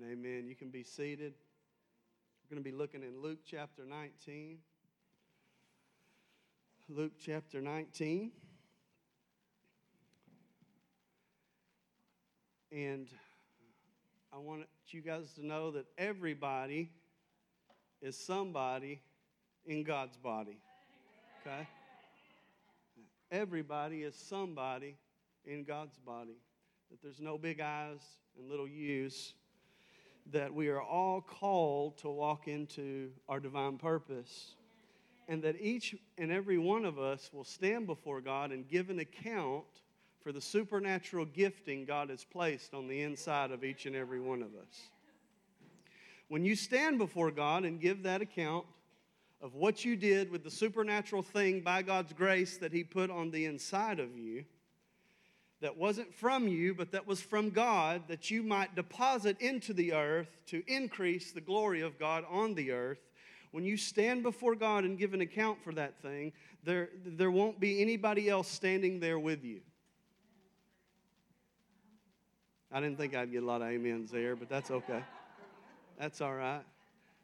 and amen. You can be seated. We're going to be looking in Luke chapter 19. Luke chapter 19. And I want you guys to know that everybody is somebody in God's body. Okay? Everybody is somebody in God's body. That there's no big eyes and little U's. That we are all called to walk into our divine purpose. And that each and every one of us will stand before God and give an account for the supernatural gifting God has placed on the inside of each and every one of us. When you stand before God and give that account of what you did with the supernatural thing by God's grace that He put on the inside of you, that wasn't from you, but that was from God, that you might deposit into the earth to increase the glory of God on the earth. When you stand before God and give an account for that thing, there, there won't be anybody else standing there with you. I didn't think I'd get a lot of amens there, but that's okay. That's all right.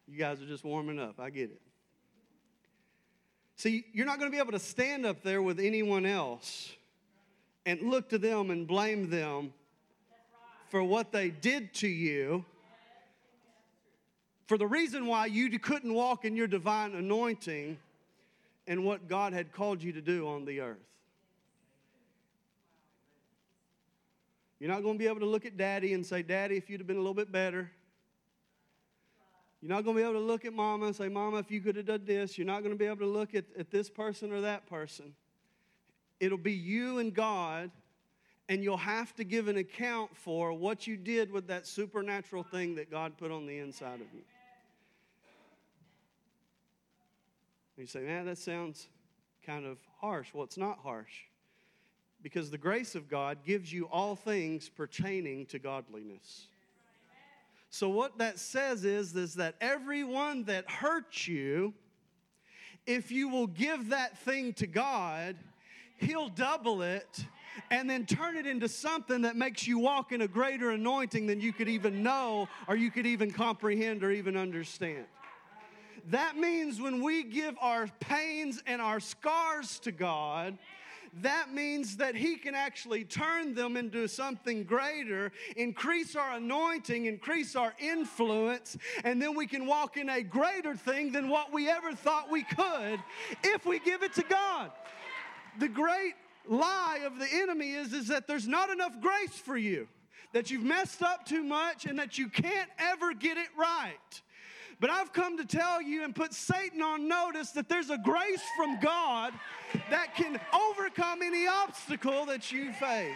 You guys are just warming up. I get it. See, you're not going to be able to stand up there with anyone else and look to them and blame them for what they did to you, for the reason why you couldn't walk in your divine anointing and what God had called you to do on the earth. You're not going to be able to look at daddy and say, Daddy, if you'd have been a little bit better. You're not going to be able to look at mama and say, Mama, if you could have done this. You're not going to be able to look at, at this person or that person. It'll be you and God, and you'll have to give an account for what you did with that supernatural thing that God put on the inside of you. You say, Man, that sounds kind of harsh. Well, it's not harsh because the grace of God gives you all things pertaining to godliness. So, what that says is, is that everyone that hurts you, if you will give that thing to God, He'll double it and then turn it into something that makes you walk in a greater anointing than you could even know or you could even comprehend or even understand. That means when we give our pains and our scars to God, that means that He can actually turn them into something greater, increase our anointing, increase our influence, and then we can walk in a greater thing than what we ever thought we could if we give it to God. The great lie of the enemy is, is that there's not enough grace for you, that you've messed up too much, and that you can't ever get it right. But I've come to tell you and put Satan on notice that there's a grace from God that can overcome any obstacle that you face.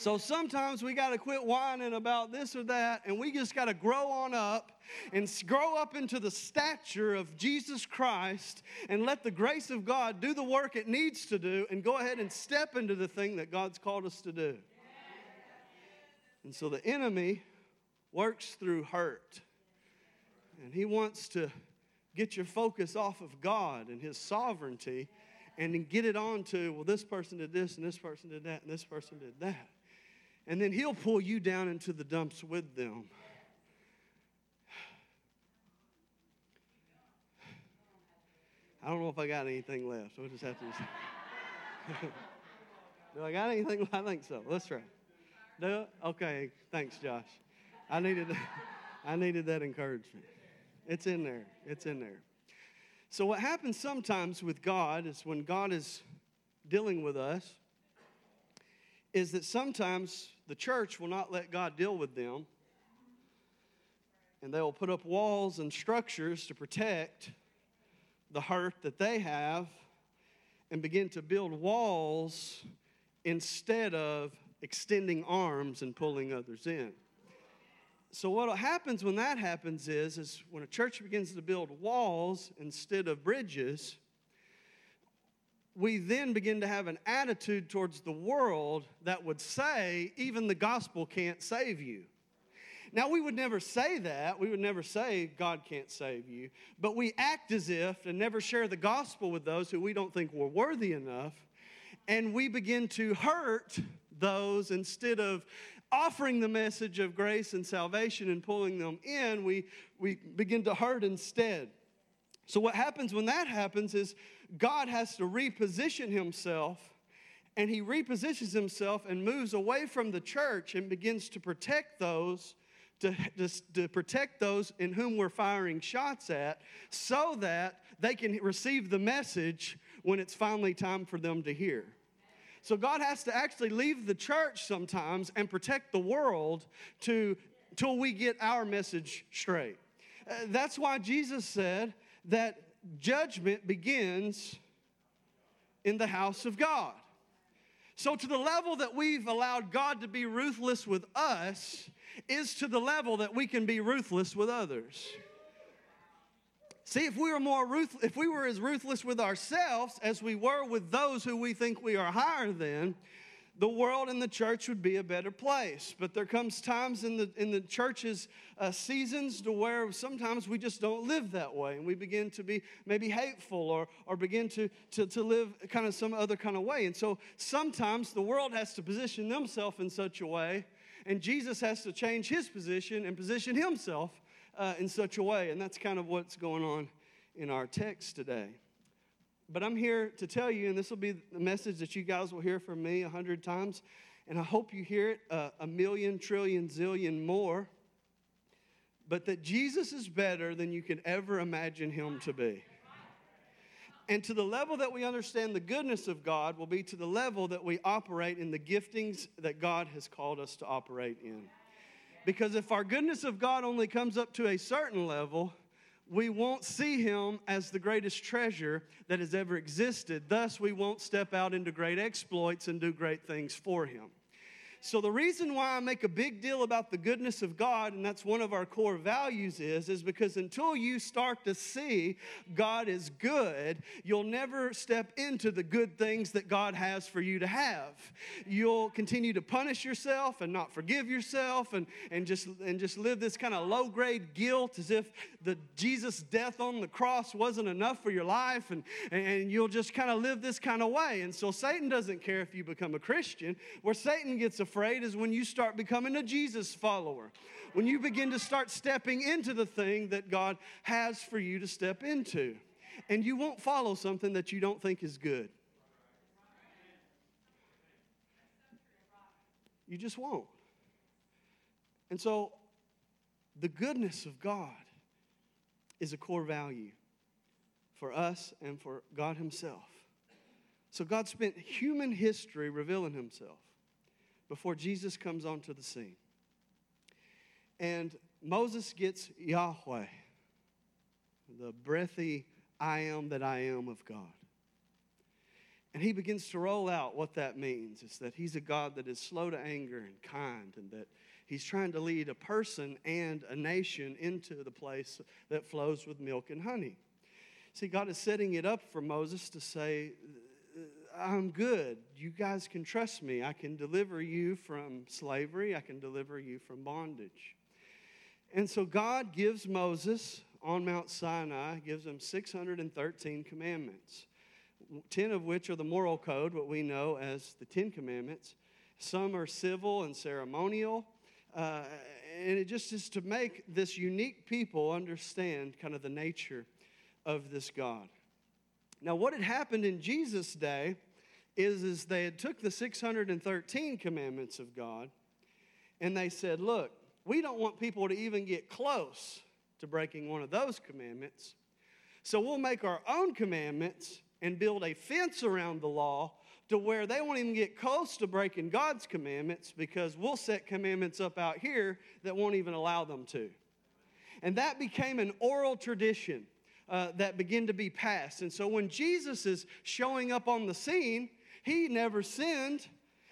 So sometimes we got to quit whining about this or that, and we just got to grow on up and grow up into the stature of Jesus Christ and let the grace of God do the work it needs to do and go ahead and step into the thing that God's called us to do. And so the enemy works through hurt. And He wants to get your focus off of God and His sovereignty and then get it on to, well, this person did this and this person did that and this person did that. And then He'll pull you down into the dumps with them. I don't know if I got anything left. We'll just have to. Do I got anything? I think so. Let's try. Do? Okay. Thanks, Josh. I needed, I needed that encouragement. It's in there. It's in there. So, what happens sometimes with God is when God is dealing with us, is that sometimes the church will not let God deal with them. And they will put up walls and structures to protect the hurt that they have and begin to build walls instead of extending arms and pulling others in so what happens when that happens is, is when a church begins to build walls instead of bridges, we then begin to have an attitude towards the world that would say, even the gospel can't save you. Now, we would never say that. We would never say God can't save you. But we act as if and never share the gospel with those who we don't think we're worthy enough. And we begin to hurt those instead of offering the message of grace and salvation and pulling them in, we, we begin to hurt instead. So, what happens when that happens is God has to reposition himself, and he repositions himself and moves away from the church and begins to protect those. To, to, to protect those in whom we're firing shots at so that they can receive the message when it's finally time for them to hear. So God has to actually leave the church sometimes and protect the world to till we get our message straight. Uh, that's why Jesus said that judgment begins in the house of God. So, to the level that we've allowed God to be ruthless with us, is to the level that we can be ruthless with others. See, if we were more ruth- if we were as ruthless with ourselves as we were with those who we think we are higher than, the world and the church would be a better place. But there comes times in the in the church's uh, seasons to where sometimes we just don't live that way, and we begin to be maybe hateful or or begin to to, to live kind of some other kind of way. And so sometimes the world has to position themselves in such a way, and Jesus has to change his position and position himself uh, in such a way. And that's kind of what's going on in our text today. But I'm here to tell you, and this will be the message that you guys will hear from me a hundred times, and I hope you hear it uh, a million, trillion, zillion more. But that Jesus is better than you could ever imagine him to be. And to the level that we understand the goodness of God will be to the level that we operate in the giftings that God has called us to operate in. Because if our goodness of God only comes up to a certain level, we won't see him as the greatest treasure that has ever existed. Thus, we won't step out into great exploits and do great things for him. So the reason why I make a big deal about the goodness of God, and that's one of our core values, is, is because until you start to see God is good, you'll never step into the good things that God has for you to have. You'll continue to punish yourself and not forgive yourself and, and just and just live this kind of low-grade guilt as if the Jesus death on the cross wasn't enough for your life, and, and you'll just kind of live this kind of way. And so Satan doesn't care if you become a Christian. Where Satan gets a afraid is when you start becoming a Jesus follower. When you begin to start stepping into the thing that God has for you to step into. And you won't follow something that you don't think is good. You just won't. And so, the goodness of God is a core value for us and for God Himself. So, God spent human history revealing Himself before Jesus comes onto the scene. And Moses gets Yahweh, the breathy I am that I am of God. And he begins to roll out what that means. It's that he's a God that is slow to anger and kind, and that he's trying to lead a person and a nation into the place that flows with milk and honey. See, God is setting it up for Moses to say, I'm good. You guys can trust me. I can deliver you from slavery, I can deliver you from bondage. And so God gives Moses on Mount Sinai, gives him 613 commandments, 10 of which are the moral code, what we know as the Ten Commandments. Some are civil and ceremonial. Uh, and it just is to make this unique people understand kind of the nature of this God. Now, what had happened in Jesus' day is, is they had took the 613 commandments of God and they said, look, we don't want people to even get close to breaking one of those commandments. So we'll make our own commandments and build a fence around the law to where they won't even get close to breaking God's commandments because we'll set commandments up out here that won't even allow them to. And that became an oral tradition uh, that began to be passed. And so when Jesus is showing up on the scene, he never sinned.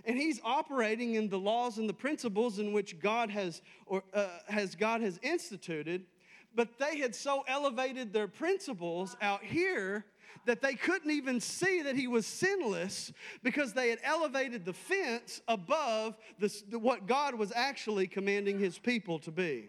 And he's operating in the laws and the principles in which God has, or, uh, has God has instituted, but they had so elevated their principles out here that they couldn't even see that he was sinless because they had elevated the fence above the, what God was actually commanding his people to be.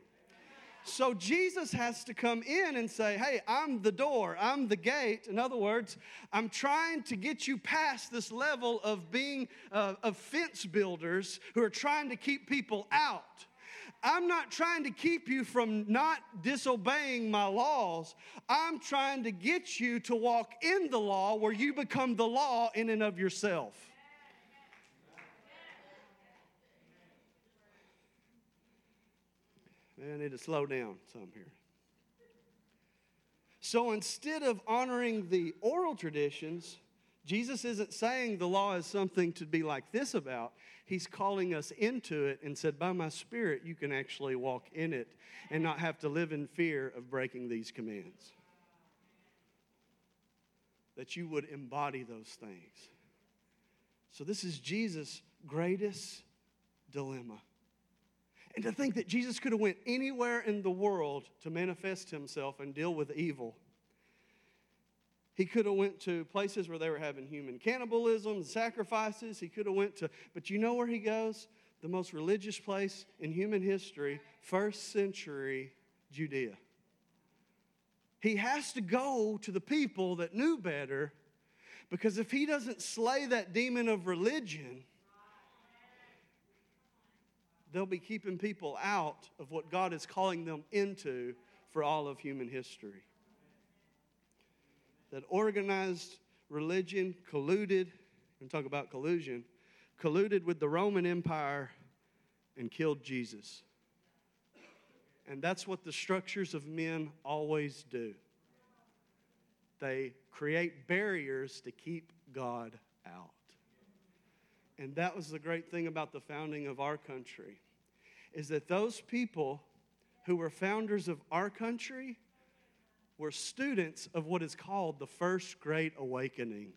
So Jesus has to come in and say, Hey, I'm the door, I'm the gate. In other words, I'm trying to get you past this level of being uh, of fence builders who are trying to keep people out. I'm not trying to keep you from not disobeying my laws. I'm trying to get you to walk in the law where you become the law in and of yourself. Man, I need to slow down some here. So instead of honoring the oral traditions, Jesus isn't saying the law is something to be like this about. He's calling us into it and said, By my Spirit, you can actually walk in it and not have to live in fear of breaking these commands. That you would embody those things. So, this is Jesus' greatest dilemma. And to think that Jesus could have went anywhere in the world to manifest himself and deal with evil. He could have went to places where they were having human cannibalism and sacrifices. He could have went to, but you know where he goes? The most religious place in human history, first century Judea. He has to go to the people that knew better because if he doesn't slay that demon of religion, they'll be keeping people out of what God is calling them into for all of human history. That organized religion colluded, and talk about collusion, colluded with the Roman Empire and killed Jesus. And that's what the structures of men always do. They create barriers to keep God out. And that was the great thing about the founding of our country is that those people who were founders of our country were students of what is called the First Great Awakening.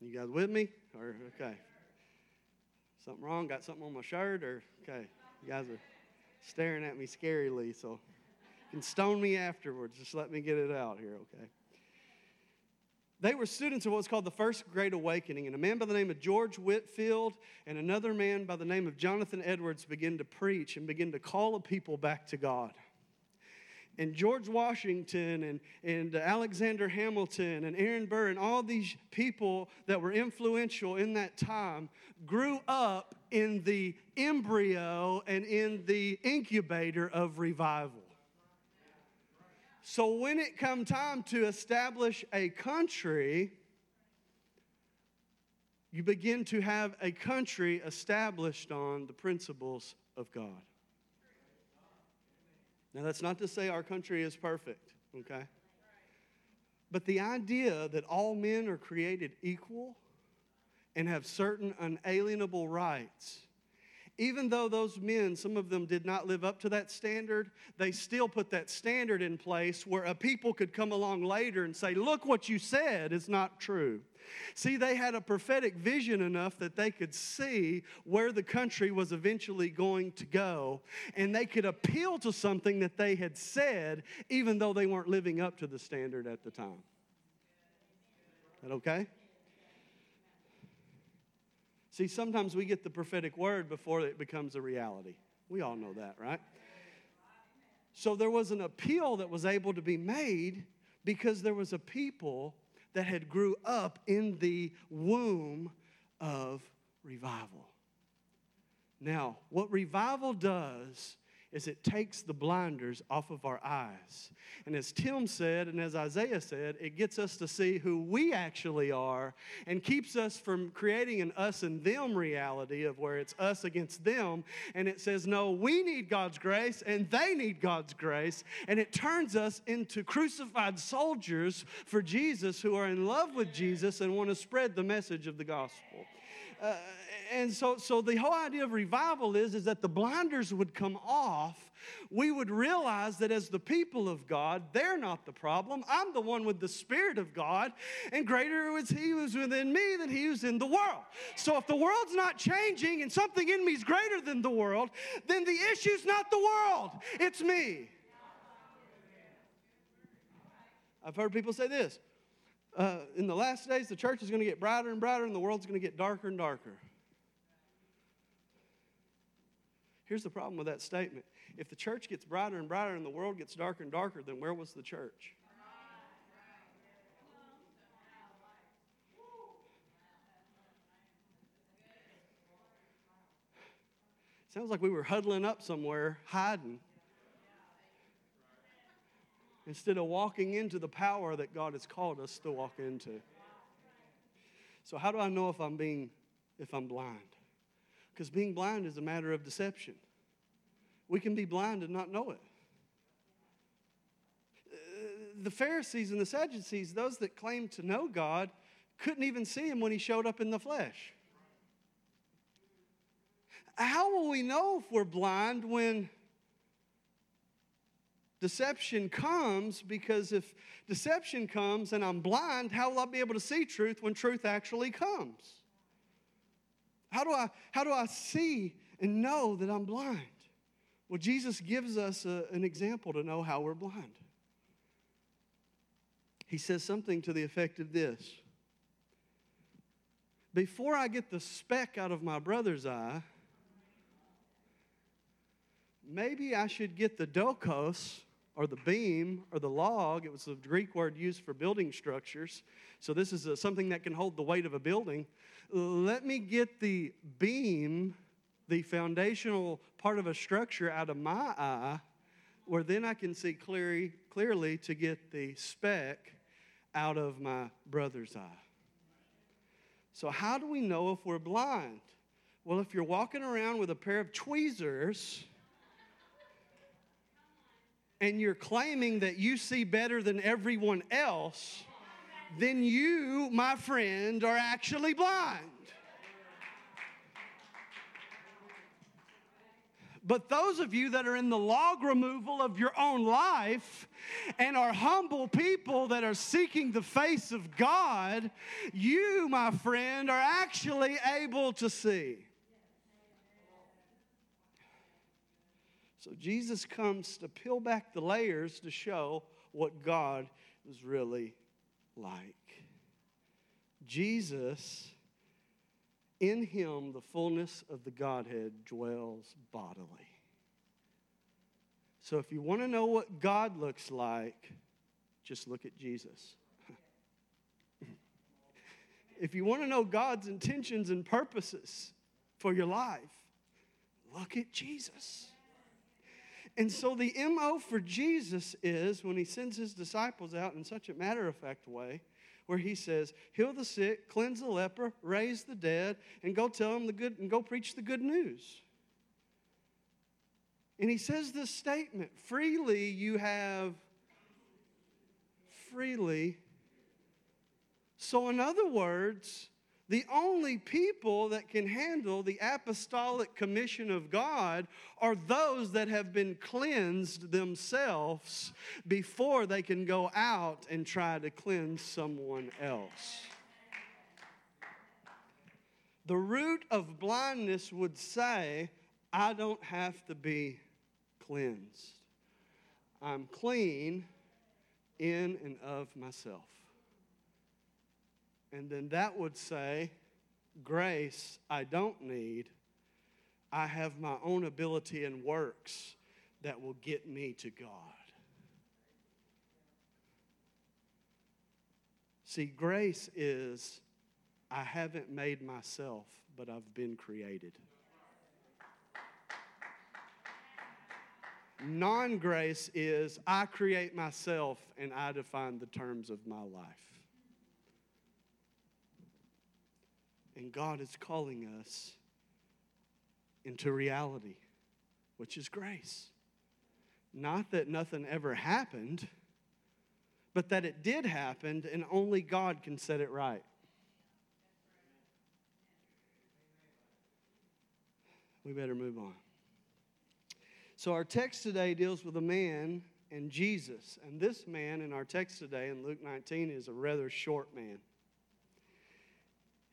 You guys with me? Or okay. Something wrong? Got something on my shirt? Or okay. You guys are staring at me scarily, so you can stone me afterwards. Just let me get it out here, okay? They were students of what's called the First Great Awakening, and a man by the name of George Whitefield and another man by the name of Jonathan Edwards began to preach and begin to call a people back to God. And George Washington and, and Alexander Hamilton and Aaron Burr and all these people that were influential in that time grew up in the embryo and in the incubator of revival. So when it come time to establish a country, you begin to have a country established on the principles of God. Now, that's not to say our country is perfect, okay? But the idea that all men are created equal and have certain unalienable rights even though those men, some of them did not live up to that standard, they still put that standard in place where a people could come along later and say, Look, what you said is not true. See, they had a prophetic vision enough that they could see where the country was eventually going to go, and they could appeal to something that they had said, even though they weren't living up to the standard at the time. That okay? See, sometimes we get the prophetic word before it becomes a reality. We all know that, right? So there was an appeal that was able to be made because there was a people that had grew up in the womb of revival. Now, what revival does is it takes the blinders off of our eyes. And as Tim said, and as Isaiah said, it gets us to see who we actually are and keeps us from creating an us and them reality of where it's us against them. And it says, no, we need God's grace and they need God's grace. And it turns us into crucified soldiers for Jesus who are in love with Jesus and want to spread the message of the gospel. Uh, and so, so the whole idea of revival is, is that the blinders would come off. We would realize that as the people of God, they're not the problem. I'm the one with the Spirit of God, and greater was He who's within me than He who's in the world. So if the world's not changing and something in me is greater than the world, then the issue's not the world, it's me. I've heard people say this uh, in the last days, the church is going to get brighter and brighter, and the world's going to get darker and darker. Here's the problem with that statement. If the church gets brighter and brighter and the world gets darker and darker, then where was the church? Sounds like we were huddling up somewhere, hiding, instead of walking into the power that God has called us to walk into. So, how do I know if I'm being, if I'm blind? Because being blind is a matter of deception. We can be blind and not know it. Uh, the Pharisees and the Sadducees, those that claimed to know God, couldn't even see him when he showed up in the flesh. How will we know if we're blind when deception comes? Because if deception comes and I'm blind, how will I be able to see truth when truth actually comes? How do I, how do I see and know that I'm blind? Well, Jesus gives us a, an example to know how we're blind. He says something to the effect of this Before I get the speck out of my brother's eye, maybe I should get the dokos or the beam or the log. It was the Greek word used for building structures. So this is a, something that can hold the weight of a building. Let me get the beam, the foundational part of a structure out of my eye, where then I can see clearly, clearly to get the speck out of my brother's eye. So, how do we know if we're blind? Well, if you're walking around with a pair of tweezers, and you're claiming that you see better than everyone else, then you, my friend, are actually blind. But those of you that are in the log removal of your own life and are humble people that are seeking the face of God, you, my friend, are actually able to see. So Jesus comes to peel back the layers to show what God is really like. Jesus, in him, the fullness of the Godhead dwells bodily. So if you want to know what God looks like, just look at Jesus. if you want to know God's intentions and purposes for your life, look at Jesus. And so the MO for Jesus is when he sends his disciples out in such a matter of fact way, where he says, heal the sick, cleanse the leper, raise the dead, and go tell them the good and go preach the good news. And he says this statement freely you have, freely. So, in other words, the only people that can handle the apostolic commission of God are those that have been cleansed themselves before they can go out and try to cleanse someone else. The root of blindness would say, I don't have to be cleansed. I'm clean in and of myself. And then that would say, grace I don't need. I have my own ability and works that will get me to God. See, grace is I haven't made myself, but I've been created. Non grace is I create myself and I define the terms of my life. And God is calling us into reality, which is grace. Not that nothing ever happened, but that it did happen and only God can set it right. We better move on. So, our text today deals with a man and Jesus. And this man in our text today in Luke 19 is a rather short man.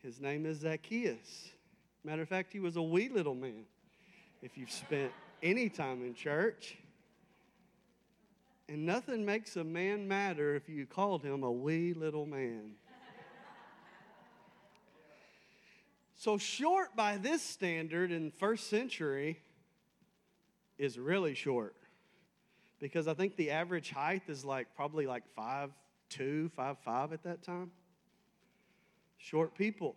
His name is Zacchaeus. Matter of fact, he was a wee little man. If you've spent any time in church, and nothing makes a man matter if you called him a wee little man. so short by this standard in first century, is really short because I think the average height is like probably like five two, five five at that time. Short people.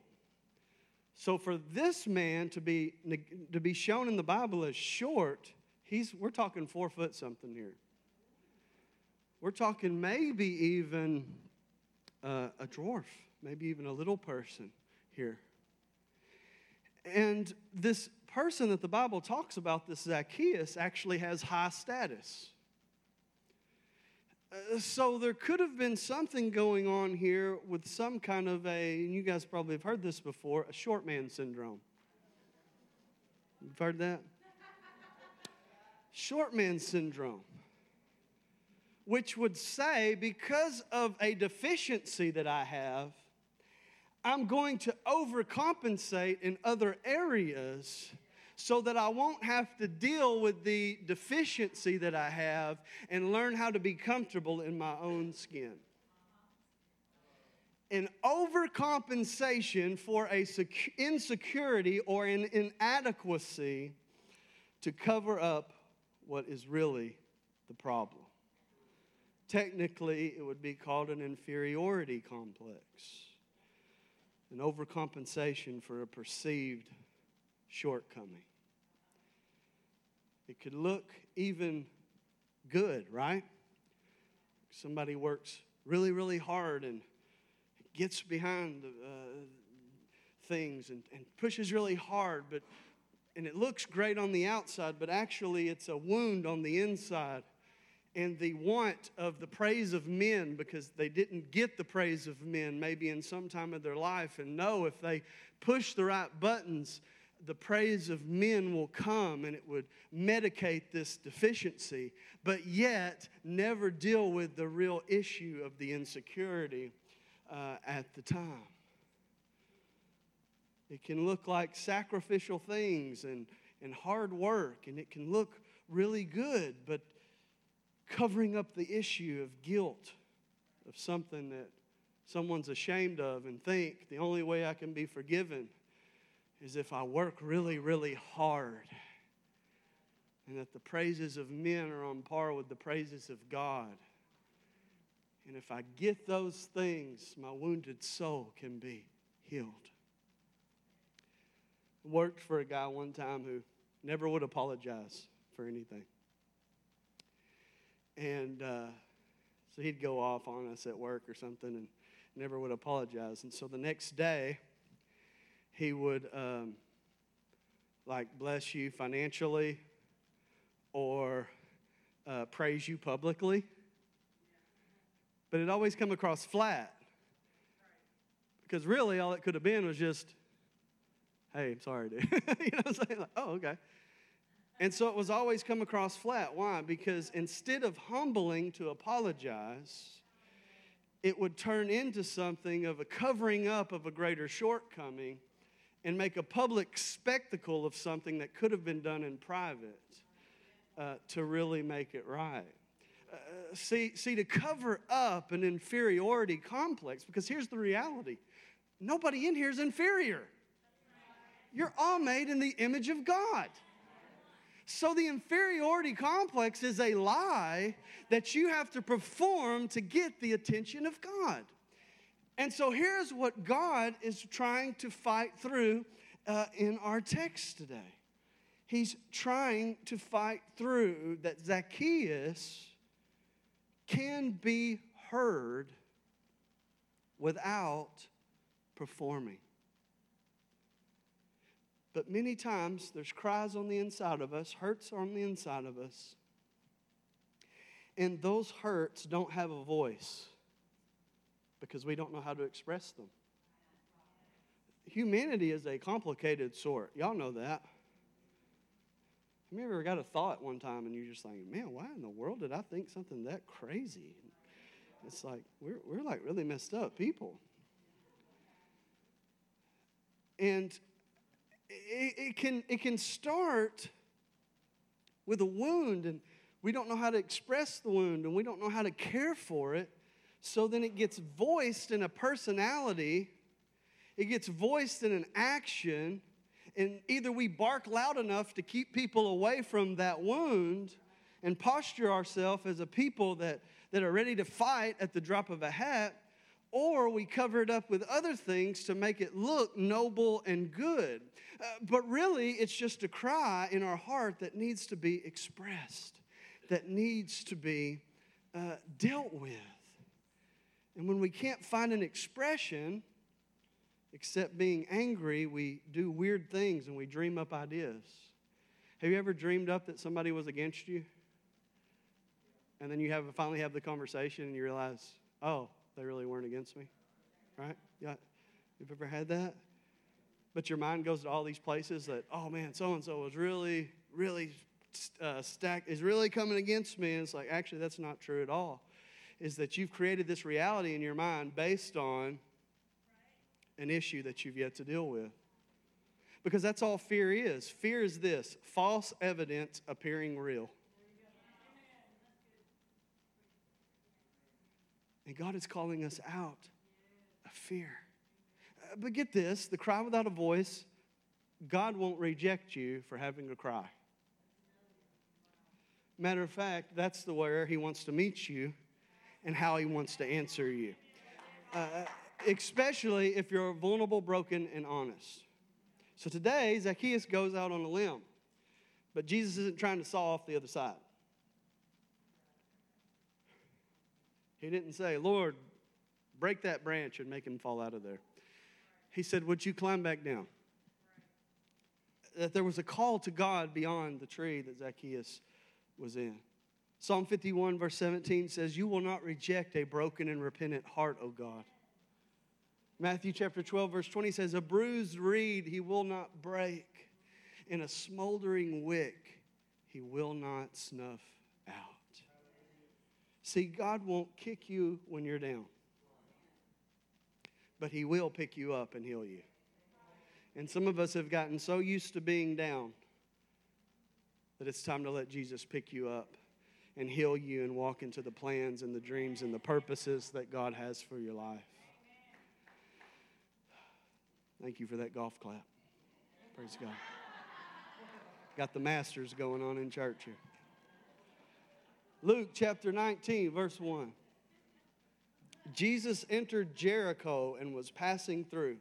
So for this man to be to be shown in the Bible as short, he's we're talking four foot something here. We're talking maybe even uh, a dwarf, maybe even a little person here. And this person that the Bible talks about, this Zacchaeus, actually has high status. Uh, so there could have been something going on here with some kind of a, and you guys probably have heard this before, a short man syndrome. You've heard that? short man syndrome, which would say, because of a deficiency that I have, I'm going to overcompensate in other areas so that I won't have to deal with the deficiency that I have and learn how to be comfortable in my own skin. An overcompensation for a insecurity or an inadequacy to cover up what is really the problem. Technically, it would be called an inferiority complex, an overcompensation for a perceived shortcoming. It could look even good, right? Somebody works really, really hard and gets behind uh, things and, and pushes really hard, but and it looks great on the outside, but actually it's a wound on the inside. And the want of the praise of men because they didn't get the praise of men maybe in some time of their life, and know if they push the right buttons, the praise of men will come and it would medicate this deficiency, but yet never deal with the real issue of the insecurity uh, at the time. It can look like sacrificial things and, and hard work, and it can look really good, but covering up the issue of guilt, of something that someone's ashamed of, and think the only way I can be forgiven is if I work really, really hard. And that the praises of men are on par with the praises of God. And if I get those things, my wounded soul can be healed. I worked for a guy one time who never would apologize for anything. And uh, so he'd go off on us at work or something and never would apologize. And so the next day, he would um, like bless you financially or uh, praise you publicly. But it always come across flat. Because really, all it could have been was just, hey, I'm sorry, dude. you know what I'm saying? Like, oh, okay. And so it was always come across flat. Why? Because instead of humbling to apologize, it would turn into something of a covering up of a greater shortcoming and make a public spectacle of something that could have been done in private uh, to really make it right. Uh, see, see, to cover up an inferiority complex, because here's the reality nobody in here is inferior. You're all made in the image of God. So the inferiority complex is a lie that you have to perform to get the attention of God. And so here's what God is trying to fight through uh, in our text today. He's trying to fight through that Zacchaeus can be heard without performing. But many times there's cries on the inside of us, hurts on the inside of us, and those hurts don't have a voice because we don't know how to express them. Humanity is a complicated sort. Y'all know that. Have you ever got a thought one time and you're just like, man, why in the world did I think something that crazy? It's like, we're, we're like really messed up people. And it, it, can, it can start with a wound, and we don't know how to express the wound, and we don't know how to care for it. So then it gets voiced in a personality, it gets voiced in an action, And either we bark loud enough to keep people away from that wound and posture ourselves as a people that, that are ready to fight at the drop of a hat, or we cover it up with other things to make it look noble and good. Uh, but really, it's just a cry in our heart that needs to be expressed, that needs to be uh, dealt with. And when we can't find an expression, except being angry, we do weird things and we dream up ideas. Have you ever dreamed up that somebody was against you? And then you have finally have the conversation and you realize, oh, they really weren't against me. Right? Yeah. You've ever had that? But your mind goes to all these places that, oh man, so and so was really, really uh, stacked, is really coming against me. And it's like, actually, that's not true at all. Is that you've created this reality in your mind based on an issue that you've yet to deal with. Because that's all fear is. Fear is this false evidence appearing real. And God is calling us out of fear. Uh, but get this the cry without a voice, God won't reject you for having a cry. Matter of fact, that's the where He wants to meet you and how He wants to answer you. Uh, especially if you're vulnerable, broken, and honest. So today, Zacchaeus goes out on a limb, but Jesus isn't trying to saw off the other side. He didn't say, Lord, break that branch and make him fall out of there. He said, Would you climb back down? That there was a call to God beyond the tree that Zacchaeus was in. Psalm 51, verse 17 says, You will not reject a broken and repentant heart, O God. Matthew chapter 12, verse 20 says, A bruised reed he will not break, and a smoldering wick he will not snuff out. See, God won't kick you when you're down, but he will pick you up and heal you. And some of us have gotten so used to being down that it's time to let Jesus pick you up and heal you and walk into the plans and the dreams and the purposes that God has for your life. Thank you for that golf clap. Praise God. Got the masters going on in church here. Luke chapter 19, verse 1. Jesus entered Jericho and was passing through.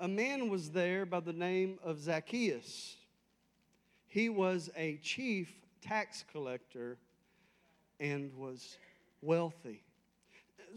A man was there by the name of Zacchaeus. He was a chief tax collector and was wealthy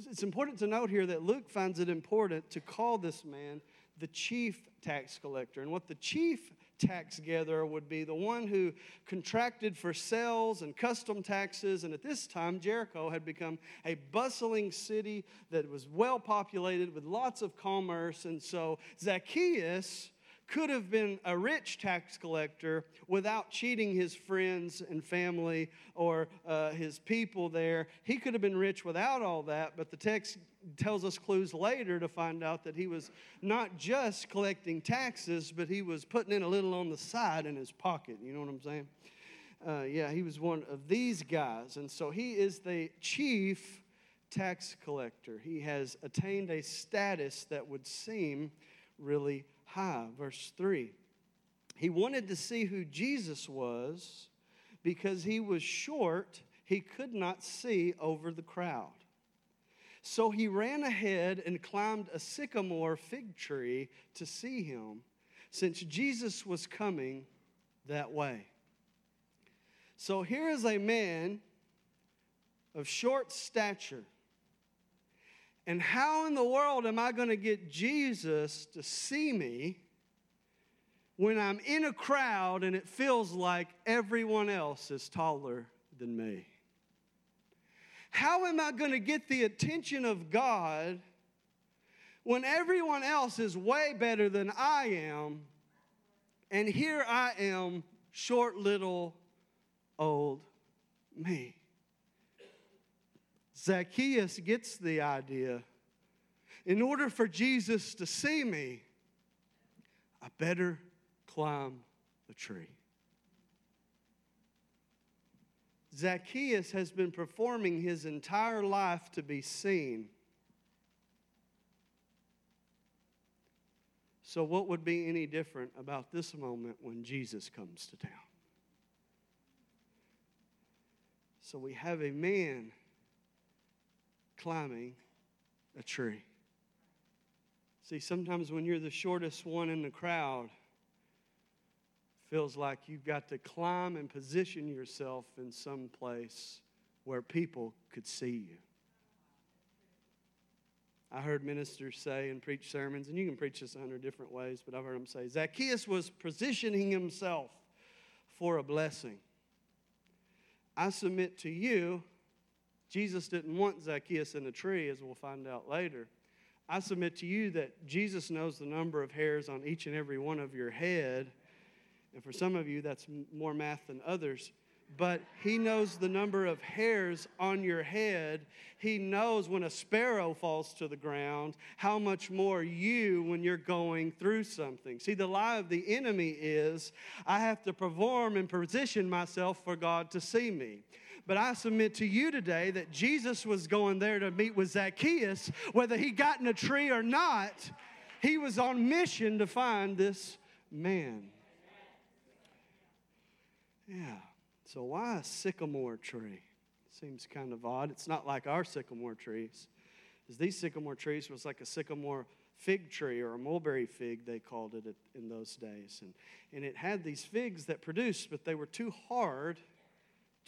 it's important to note here that Luke finds it important to call this man the chief tax collector. And what the chief tax gatherer would be the one who contracted for sales and custom taxes. And at this time, Jericho had become a bustling city that was well populated with lots of commerce. And so Zacchaeus could have been a rich tax collector without cheating his friends and family or uh, his people there. He could have been rich without all that, but the text tells us clues later to find out that he was not just collecting taxes, but he was putting in a little on the side in his pocket. You know what I'm saying? Uh, yeah, he was one of these guys. And so he is the chief tax collector. He has attained a status that would seem really high. Verse 3. He wanted to see who Jesus was because he was short, he could not see over the crowd. So he ran ahead and climbed a sycamore fig tree to see him, since Jesus was coming that way. So here is a man of short stature and how in the world am I going to get Jesus to see me when I'm in a crowd and it feels like everyone else is taller than me? How am I going to get the attention of God when everyone else is way better than I am? And here I am, short little old me. Zacchaeus gets the idea. In order for Jesus to see me, I better climb the tree. Zacchaeus has been performing his entire life to be seen. So, what would be any different about this moment when Jesus comes to town? So, we have a man climbing a tree. See, sometimes when you're the shortest one in the crowd, feels like you've got to climb and position yourself in some place where people could see you. I heard ministers say and preach sermons, and you can preach this a hundred different ways, but I've heard them say Zacchaeus was positioning himself for a blessing. I submit to you, Jesus didn't want Zacchaeus in a tree, as we'll find out later. I submit to you that Jesus knows the number of hairs on each and every one of your head. And for some of you, that's more math than others but he knows the number of hairs on your head. He knows when a sparrow falls to the ground, how much more you when you're going through something. See, the lie of the enemy is I have to perform and position myself for God to see me. But I submit to you today that Jesus was going there to meet with Zacchaeus, whether he got in a tree or not, he was on mission to find this man. Yeah. So, why a sycamore tree? Seems kind of odd. It's not like our sycamore trees. Because these sycamore trees was like a sycamore fig tree or a mulberry fig, they called it in those days. And, and it had these figs that produced, but they were too hard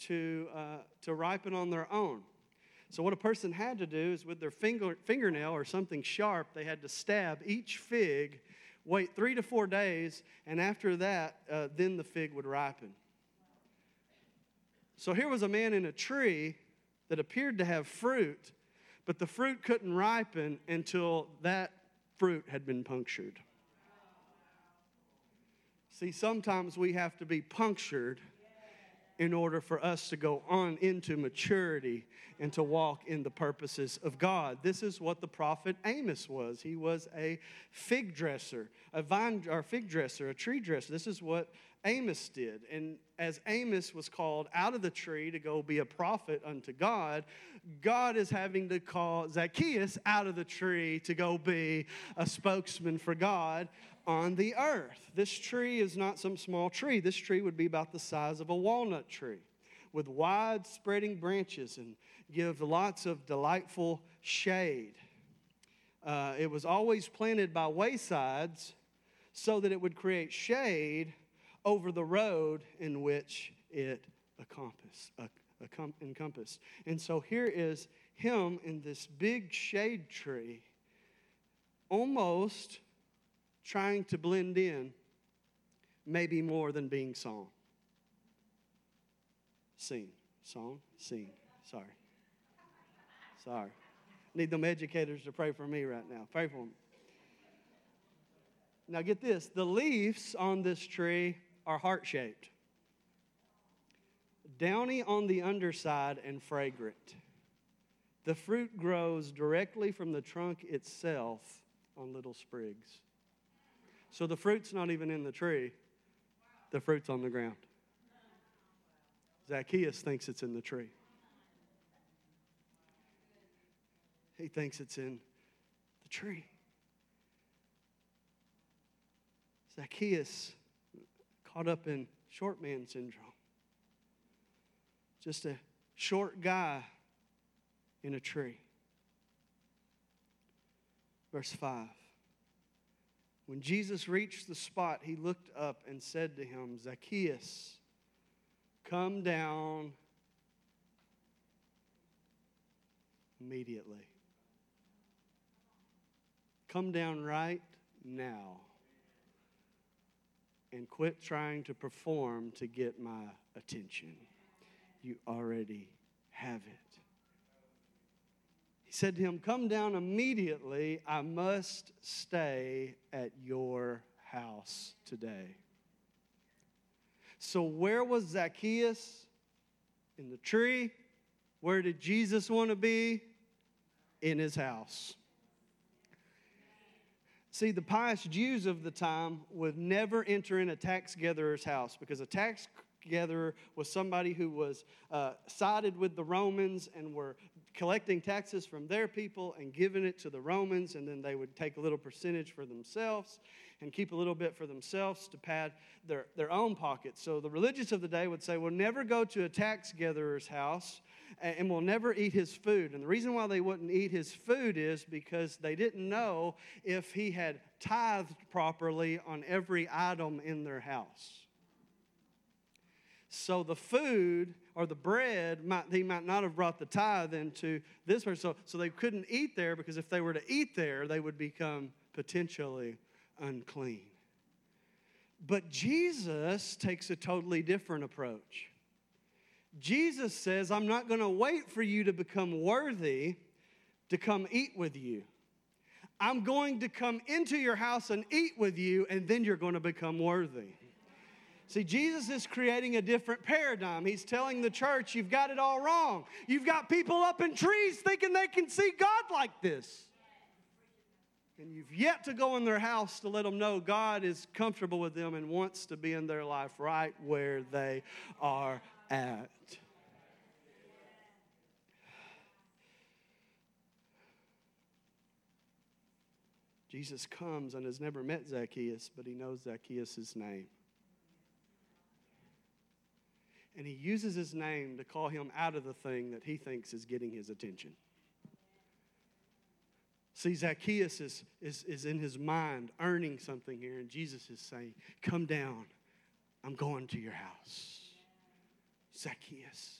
to, uh, to ripen on their own. So, what a person had to do is with their finger, fingernail or something sharp, they had to stab each fig, wait three to four days, and after that, uh, then the fig would ripen. So here was a man in a tree that appeared to have fruit, but the fruit couldn't ripen until that fruit had been punctured. See, sometimes we have to be punctured in order for us to go on into maturity and to walk in the purposes of God. This is what the prophet Amos was. He was a fig dresser, a vine or fig dresser, a tree dresser. This is what Amos did. And as Amos was called out of the tree to go be a prophet unto God, God is having to call Zacchaeus out of the tree to go be a spokesman for God on the earth. This tree is not some small tree. This tree would be about the size of a walnut tree with wide spreading branches and give lots of delightful shade. Uh, it was always planted by waysides so that it would create shade over the road in which it encompassed. encompassed. And so here is him in this big shade tree, almost trying to blend in, maybe more than being song. Seen. Song? Seen. Sorry. Sorry. Need them educators to pray for me right now. Pray for them. Now, get this the leaves on this tree are heart shaped, downy on the underside and fragrant. The fruit grows directly from the trunk itself on little sprigs. So the fruit's not even in the tree, the fruit's on the ground. Zacchaeus thinks it's in the tree. He thinks it's in the tree. Zacchaeus caught up in short man syndrome. Just a short guy in a tree. Verse 5. When Jesus reached the spot, he looked up and said to him, Zacchaeus, come down immediately. Come down right now and quit trying to perform to get my attention. You already have it. Said to him, Come down immediately. I must stay at your house today. So, where was Zacchaeus? In the tree. Where did Jesus want to be? In his house. See, the pious Jews of the time would never enter in a tax gatherer's house because a tax gatherer was somebody who was uh, sided with the Romans and were collecting taxes from their people and giving it to the Romans, and then they would take a little percentage for themselves. and keep a little bit for themselves to pad their, their own pockets. So the religious of the day would say, We'll never go to a tax gatherer's house and we'll never eat his food. And the reason why they wouldn't eat his food is because they didn't know if he had tithed properly on every item in their house. So the food or the bread, might, he might not have brought the tithe into this person. So, so they couldn't eat there because if they were to eat there, they would become potentially unclean. But Jesus takes a totally different approach. Jesus says, I'm not going to wait for you to become worthy to come eat with you. I'm going to come into your house and eat with you, and then you're going to become worthy. See, Jesus is creating a different paradigm. He's telling the church, you've got it all wrong. You've got people up in trees thinking they can see God like this. And you've yet to go in their house to let them know God is comfortable with them and wants to be in their life right where they are at. Jesus comes and has never met Zacchaeus, but he knows Zacchaeus' name. And he uses his name to call him out of the thing that he thinks is getting his attention. See, Zacchaeus is, is, is in his mind earning something here, and Jesus is saying, Come down, I'm going to your house. Zacchaeus,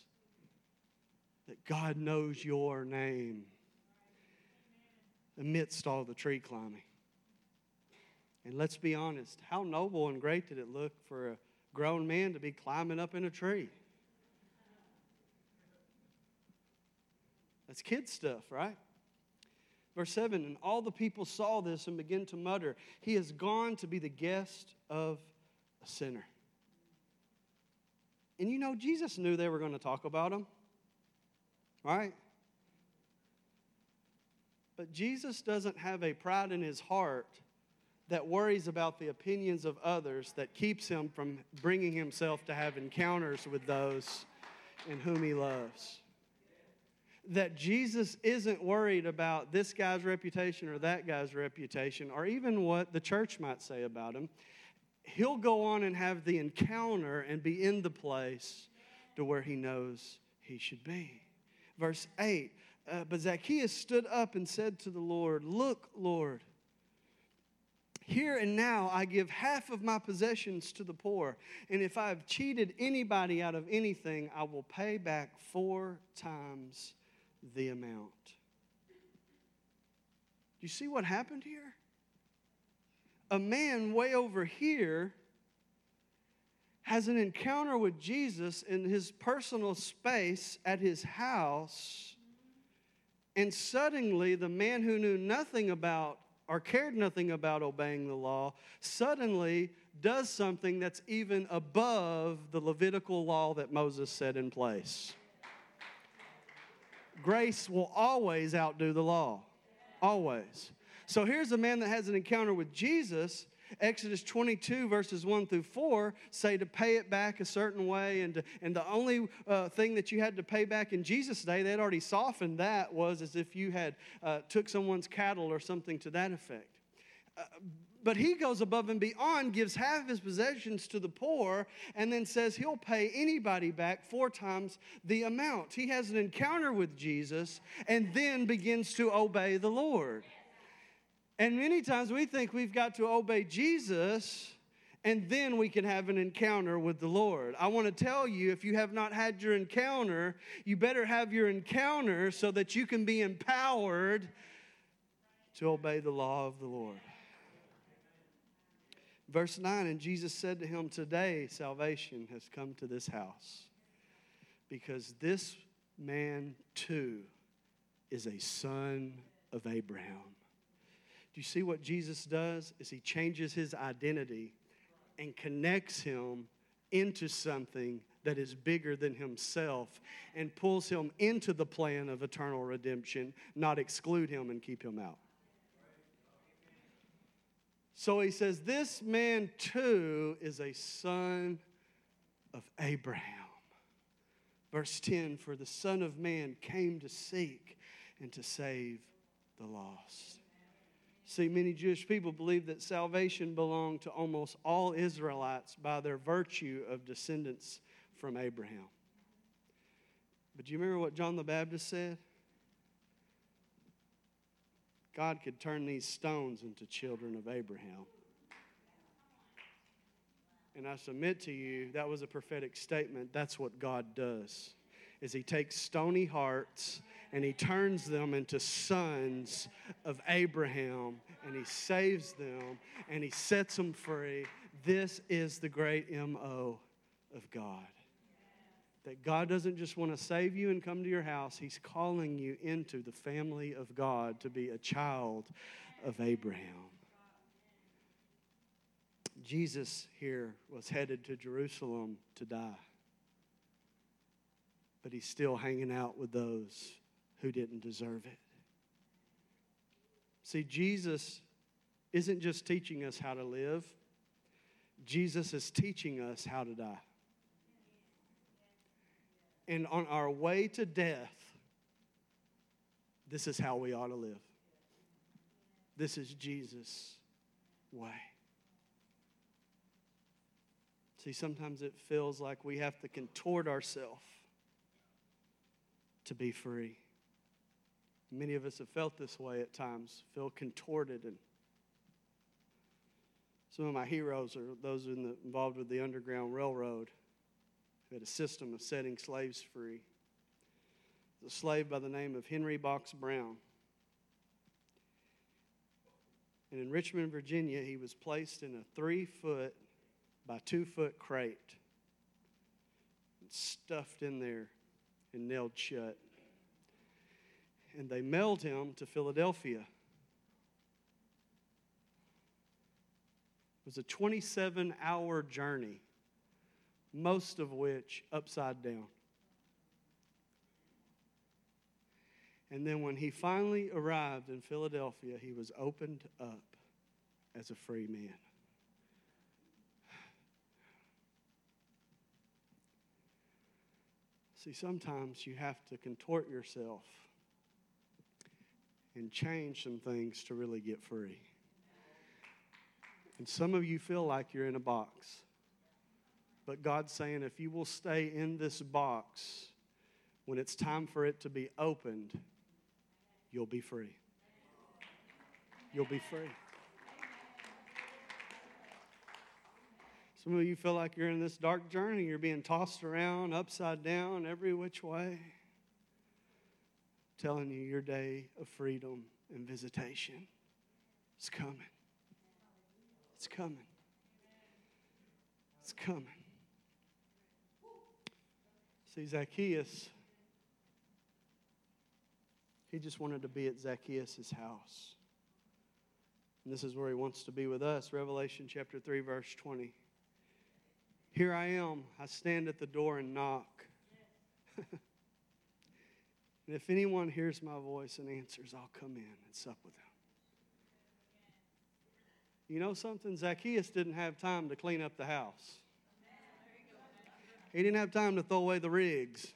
that God knows your name amidst all the tree climbing. And let's be honest, how noble and great did it look for a grown man to be climbing up in a tree? That's kid stuff, right? Verse 7 And all the people saw this and began to mutter, He has gone to be the guest of a sinner. And you know, Jesus knew they were going to talk about him, right? But Jesus doesn't have a pride in his heart that worries about the opinions of others that keeps him from bringing himself to have encounters with those in whom he loves. That Jesus isn't worried about this guy's reputation or that guy's reputation or even what the church might say about him he'll go on and have the encounter and be in the place to where he knows he should be. Verse 8 uh, But Zacchaeus stood up and said to the Lord, Look, Lord, here and now I give half of my possessions to the poor, and if I have cheated anybody out of anything, I will pay back four times the amount. Do you see what happened here? a man way over here has an encounter with Jesus in his personal space at his house, and suddenly the man who knew nothing about or cared nothing about obeying the law suddenly does something that's even above the Levitical law that Moses set in place. Grace will always outdo the law. Always. So here's a man that has an encounter with Jesus. Exodus 22, verses 1 through 4, say to pay it back a certain way. And, to, and the only uh, thing that you had to pay back in Jesus' day, they'd already softened that, was as if you had uh, took someone's cattle or something to that effect. Uh, but he goes above and beyond, gives half of his possessions to the poor, and then says he'll pay anybody back four times the amount. He has an encounter with Jesus and then begins to obey the Lord. And many times we think we've got to obey Jesus and then we can have an encounter with the Lord. I want to tell you if you have not had your encounter, you better have your encounter so that you can be empowered to obey the law of the Lord. Verse 9 And Jesus said to him, Today salvation has come to this house because this man too is a son of Abraham. Do you see what Jesus does? Is he changes his identity and connects him into something that is bigger than himself and pulls him into the plan of eternal redemption, not exclude him and keep him out. So he says, This man too is a son of Abraham. Verse 10 For the Son of Man came to seek and to save the lost. See, many Jewish people believe that salvation belonged to almost all Israelites by their virtue of descendants from Abraham. But do you remember what John the Baptist said? God could turn these stones into children of Abraham. And I submit to you, that was a prophetic statement. That's what God does. Is he takes stony hearts and he turns them into sons of Abraham and he saves them and he sets them free. This is the great MO of God. That God doesn't just want to save you and come to your house, He's calling you into the family of God to be a child of Abraham. Jesus here was headed to Jerusalem to die, but He's still hanging out with those who didn't deserve it. See, Jesus isn't just teaching us how to live, Jesus is teaching us how to die. And on our way to death, this is how we ought to live. This is Jesus' way. See, sometimes it feels like we have to contort ourselves to be free. Many of us have felt this way at times, feel contorted. And some of my heroes are those the, involved with the Underground Railroad who had a system of setting slaves free. A slave by the name of Henry Box Brown. And in Richmond, Virginia, he was placed in a three foot by two foot crate, and stuffed in there and nailed shut. And they mailed him to Philadelphia. It was a 27 hour journey most of which upside down. And then when he finally arrived in Philadelphia, he was opened up as a free man. See, sometimes you have to contort yourself and change some things to really get free. And some of you feel like you're in a box. But God's saying, if you will stay in this box, when it's time for it to be opened, you'll be free. You'll be free. Some of you feel like you're in this dark journey. You're being tossed around, upside down, every which way. Telling you your day of freedom and visitation is coming. It's coming. It's coming. See, Zacchaeus, he just wanted to be at Zacchaeus' house. And this is where he wants to be with us. Revelation chapter 3, verse 20. Here I am. I stand at the door and knock. and if anyone hears my voice and answers, I'll come in and sup with them. You know something? Zacchaeus didn't have time to clean up the house. He didn't have time to throw away the rigs.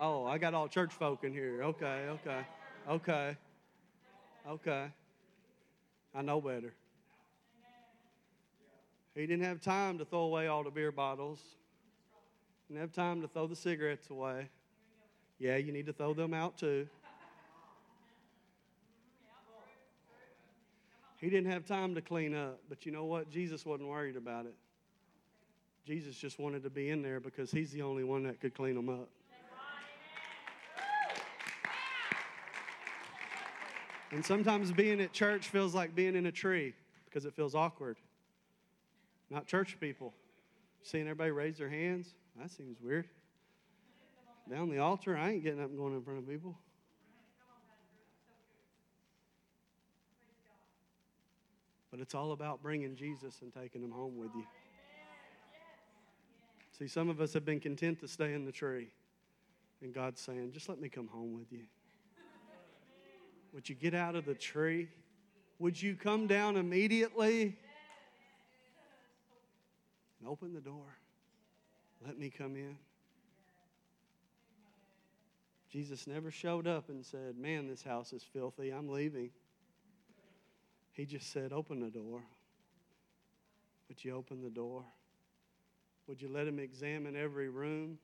Oh, I got all church folk in here. Okay, okay, okay, okay. I know better. He didn't have time to throw away all the beer bottles. Didn't have time to throw the cigarettes away. Yeah, you need to throw them out too. He didn't have time to clean up, but you know what? Jesus wasn't worried about it. Jesus just wanted to be in there because he's the only one that could clean them up. And sometimes being at church feels like being in a tree because it feels awkward. Not church people. Seeing everybody raise their hands, that seems weird. Down the altar, I ain't getting up and going in front of people. But it's all about bringing Jesus and taking him home with you. See, some of us have been content to stay in the tree. And God's saying, just let me come home with you. Would you get out of the tree? Would you come down immediately and open the door? Let me come in. Jesus never showed up and said, Man, this house is filthy. I'm leaving. He just said, Open the door. Would you open the door? Would you let him examine every room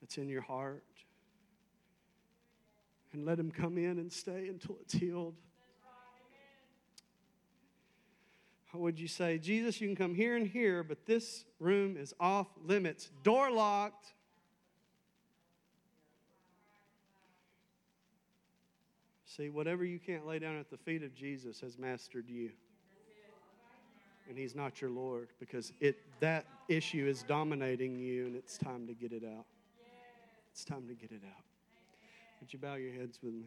that's in your heart? And let him come in and stay until it's healed. Or would you say, Jesus, you can come here and here, but this room is off limits, door locked? See, whatever you can't lay down at the feet of Jesus has mastered you. And he's not your Lord because it that issue is dominating you and it's time to get it out. It's time to get it out. Would you bow your heads with me?